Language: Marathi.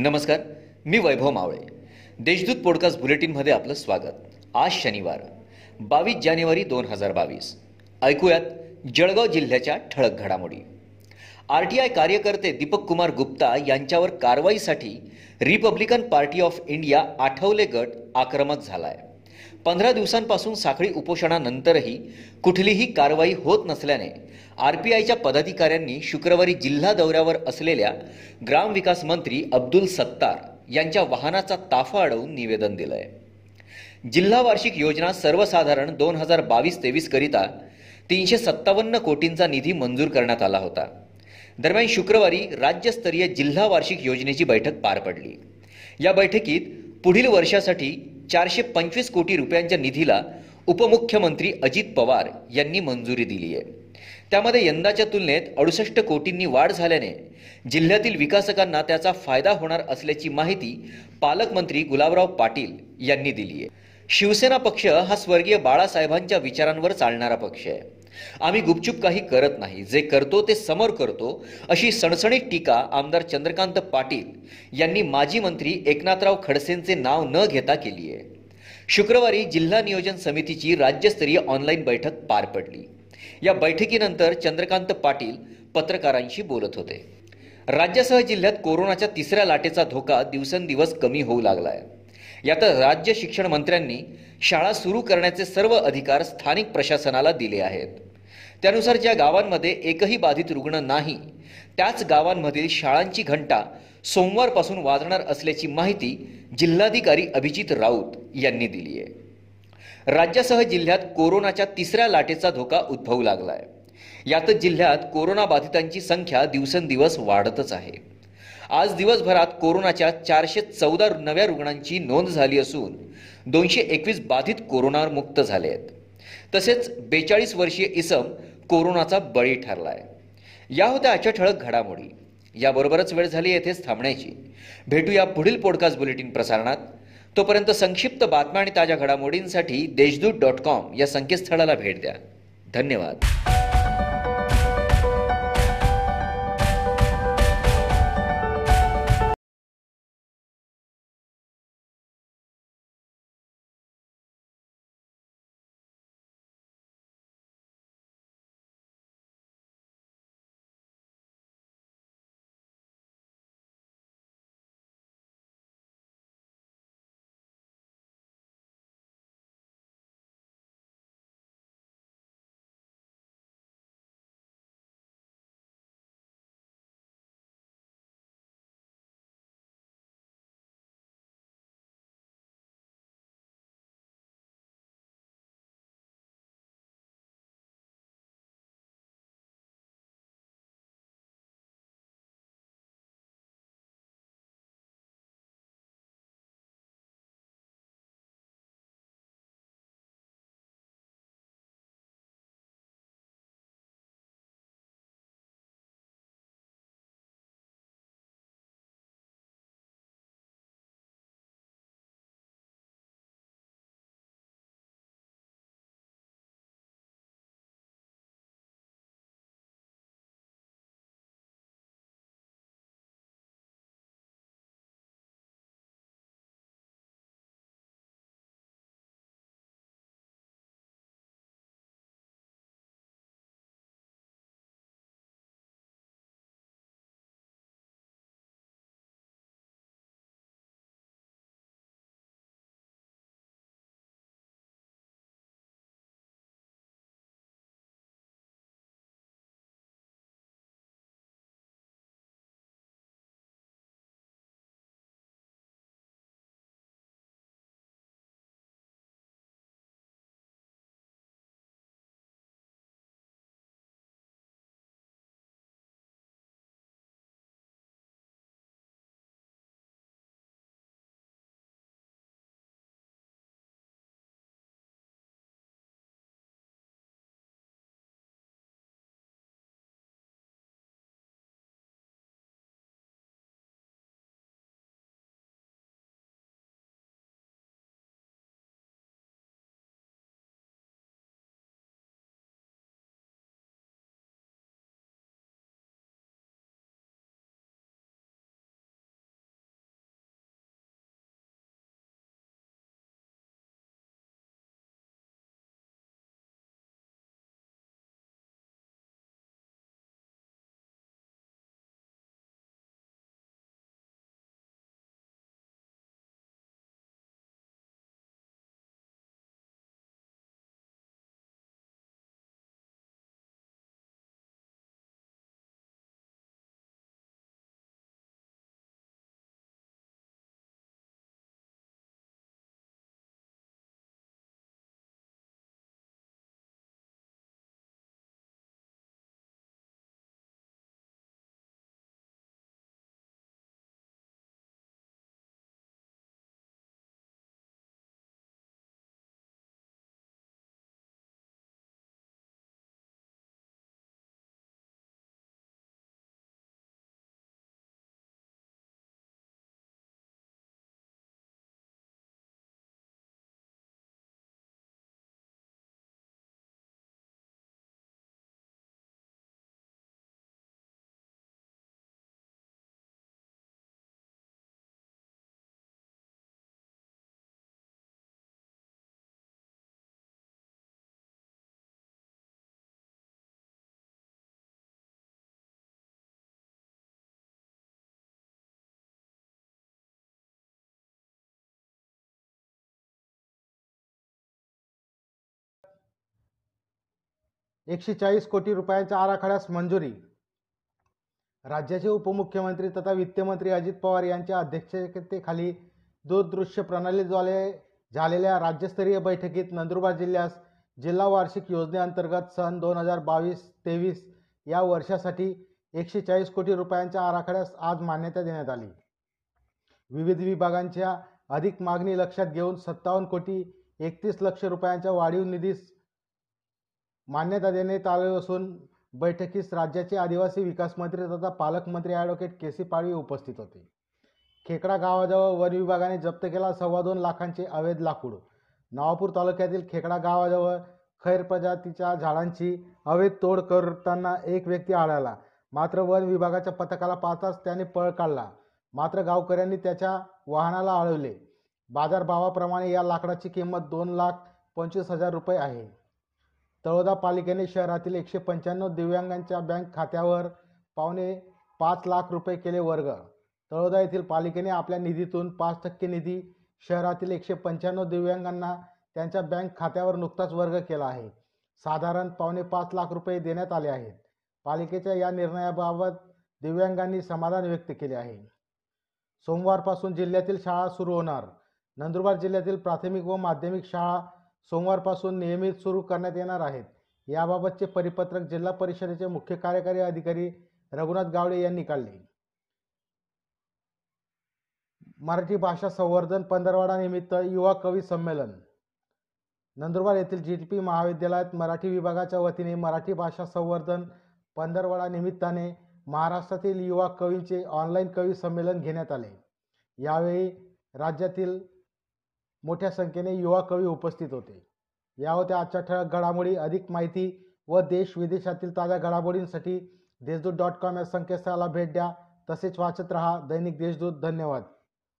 नमस्कार मी वैभव मावळे. देशदूत पॉडकास्ट बुलेटिनमध्ये आपलं स्वागत. आज शनिवार बावीस जानेवारी दोन हजार बावीस. ऐकूयात जळगाव जिल्ह्याच्या ठळक घडामोडी. आर टी आय कार्यकर्ते दीपक कुमार गुप्ता यांच्यावर कारवाईसाठी Republican Party of India Athawale गट आक्रमक झालाय. पंधरा दिवसांपासून साखळी उपोषणानंतरही कुठलीही कारवाई होत नसल्याने आर पी आयच्या पदाधिकाऱ्यांनी शुक्रवारी जिल्हा दौऱ्यावर असलेल्या ग्रामविकास मंत्री अब्दुल सत्तार यांच्या वाहनाचा ताफा अडवून निवेदन दिलं आहे जिल्हा वार्षिक योजना सर्वसाधारण दोन हजार बावीस तेवीस करिता तीनशे सत्तावन्न कोटींचा निधी मंजूर करण्यात आला होता. दरम्यान शुक्रवारी राज्यस्तरीय जिल्हा वार्षिक योजनेची बैठक पार पडली. या बैठकीत पुढील वर्षासाठी चारशे पंचवीस कोटी रुपयांच्या निधीला उपमुख्यमंत्री अजित पवार यांनी मंजुरी दिली आहे. त्यामध्ये यंदाच्या तुलनेत अडुसष्ट कोटींनी वाढ झाल्याने जिल्ह्यातील विकासकांना त्याचा फायदा होणार असल्याची माहिती पालकमंत्री गुलाबराव पाटील यांनी दिली आहे. शिवसेना पक्ष हा स्वर्गीय बाळासाहेबांच्या विचारांवर चालणारा पक्ष आहे. आम्ही गुपचूप काही करत नाही. जे करतो ते समोर करतो अशी सणसणीत टीका आमदार चंद्रकांत पाटील यांनी माजी मंत्री एकनाथराव खडसेंचे नाव न घेता केली आहे. शुक्रवारी जिल्हा नियोजन समितीची राज्यस्तरीय ऑनलाईन बैठक पार पडली. या बैठकीनंतर चंद्रकांत पाटील पत्रकारांशी बोलत होते. राज्यासह जिल्ह्यात कोरोनाच्या तिसऱ्या लाटेचा धोका दिवसेंदिवस कमी होऊ लागलाय. यात राज्य शिक्षण मंत्र्यांनी शाळा सुरू करण्याचे सर्व अधिकार स्थानिक प्रशासनाला दिले आहेत. त्यानुसार ज्या गावांमध्ये एकही बाधित रुग्ण नाही त्याच गावांमधील शाळांची घंटा सोमवारपासून वाजणार असल्याची माहिती जिल्हाधिकारी अभिजित राऊत यांनी दिली आहे. राज्यासह जिल्ह्यात कोरोनाच्या तिसऱ्या लाटेचा धोका उद्भवू लागला आहे यातच जिल्ह्यात कोरोना बाधितांची संख्या दिवसेंदिवस वाढतच आहे. आज दिवसभरात कोरोनाच्या चारशे चौदा नव्या रुग्णांची नोंद झाली असून दोनशे एकवीस बाधित कोरोनावर मुक्त झाले आहेत. तसेच बेचाळीस वर्षीय इसम कोरोनाचा बळी ठरलाय. या होत्या आजच्या ठळक घडामोडी. याबरोबरच वेळ झाली येथेच थांबण्याची. भेटूया पुढील पॉडकास्ट बुलेटिन प्रसारणात. तोपर्यंत संक्षिप्त बातम्या आणि ताज्या घडामोडींसाठी देशदूत डॉट कॉम या संकेतस्थळाला भेट द्या. धन्यवाद. एकशे चाळीस कोटी रुपयांच्या आराखड्यास मंजुरी. राज्याचे उपमुख्यमंत्री तथा वित्तमंत्री अजित पवार यांच्या अध्यक्षतेखाली दूरदृश्य प्रणालीद्वारे झालेल्या राज्यस्तरीय बैठकीत नंदुरबार जिल्ह्यास जिल्हा वार्षिक योजनेअंतर्गत सन दोन हजार बावीस तेवीस या वर्षासाठी एकशे चाळीस कोटी रुपयांच्या आराखड्यास आज मान्यता देण्यात आली. विविध विभागांच्या अधिक मागणी लक्षात घेऊन सत्तावन्न कोटी एकतीस लक्ष रुपयांच्या वाढीव निधीस मान्यता देण्यात आले असून बैठकीस राज्याचे आदिवासी विकास मंत्री तथा पालकमंत्री ॲडव्होकेट के सी पाडवी उपस्थित होते. खेकडा गावाजवळ वन विभागाने जप्त केला सव्वा दोन लाखांचे अवैध लाकूड. नवापूर तालुक्यातील खेकडा गावाजवळ खैर प्रजातीच्या झाडांची अवैध तोड करताना एक व्यक्ती आढळला. मात्र वन विभागाच्या पथकाला पाहताच त्याने पळ काढला. मात्र गावकऱ्यांनी त्याच्या वाहनाला अडवले बाजारभावाप्रमाणे या लाकडाची किंमत दोन लाख पंचवीस हजार रुपये आहे. तळोदा पालिकेने शहरातील एकशे पंच्याण्णव दिव्यांगांच्या बँक खात्यावर पावणे पाच लाख रुपये केले वर्ग. तळोदा येथील पालिकेने आपल्या निधीतून पाच टक्के निधी शहरातील एकशे पंच्याण्णव दिव्यांगांना त्यांच्या बँक खात्यावर नुकताच वर्ग केला आहे. साधारण पावणे पाच लाख रुपये देण्यात आले आहेत. पालिकेच्या या निर्णयाबाबत दिव्यांगांनी समाधान व्यक्त केले आहे. सोमवारपासून जिल्ह्यातील शाळा सुरू होणार. नंदुरबार जिल्ह्यातील प्राथमिक व माध्यमिक शाळा सोमवारपासून नियमित सुरू करण्यात येणार आहेत. याबाबतचे परिपत्रक जिल्हा परिषदेचे मुख्य कार्यकारी अधिकारी रघुनाथ गावडे यांनी काढले. मराठी भाषा संवर्धन पंधरवाडानिमित्त युवा कवी संमेलन. नंदुरबार येथील जी टी पी महाविद्यालयात मराठी विभागाच्या वतीने मराठी भाषा संवर्धन पंधरवडा निमित्ताने महाराष्ट्रातील युवा कवींचे ऑनलाईन कवी संमेलन घेण्यात आले. यावेळी राज्यातील मोठ्या संख्येने युवा कवी उपस्थित होते. या होत्या आजच्या ठळक घडामोडी. अधिक माहिती व देश विदेशातील ताज्या घडामोडींसाठी देशदूत डॉट कॉम या संकेतस्थळाला भेट द्या. तसेच वाचत रहा दैनिक देशदूत. धन्यवाद.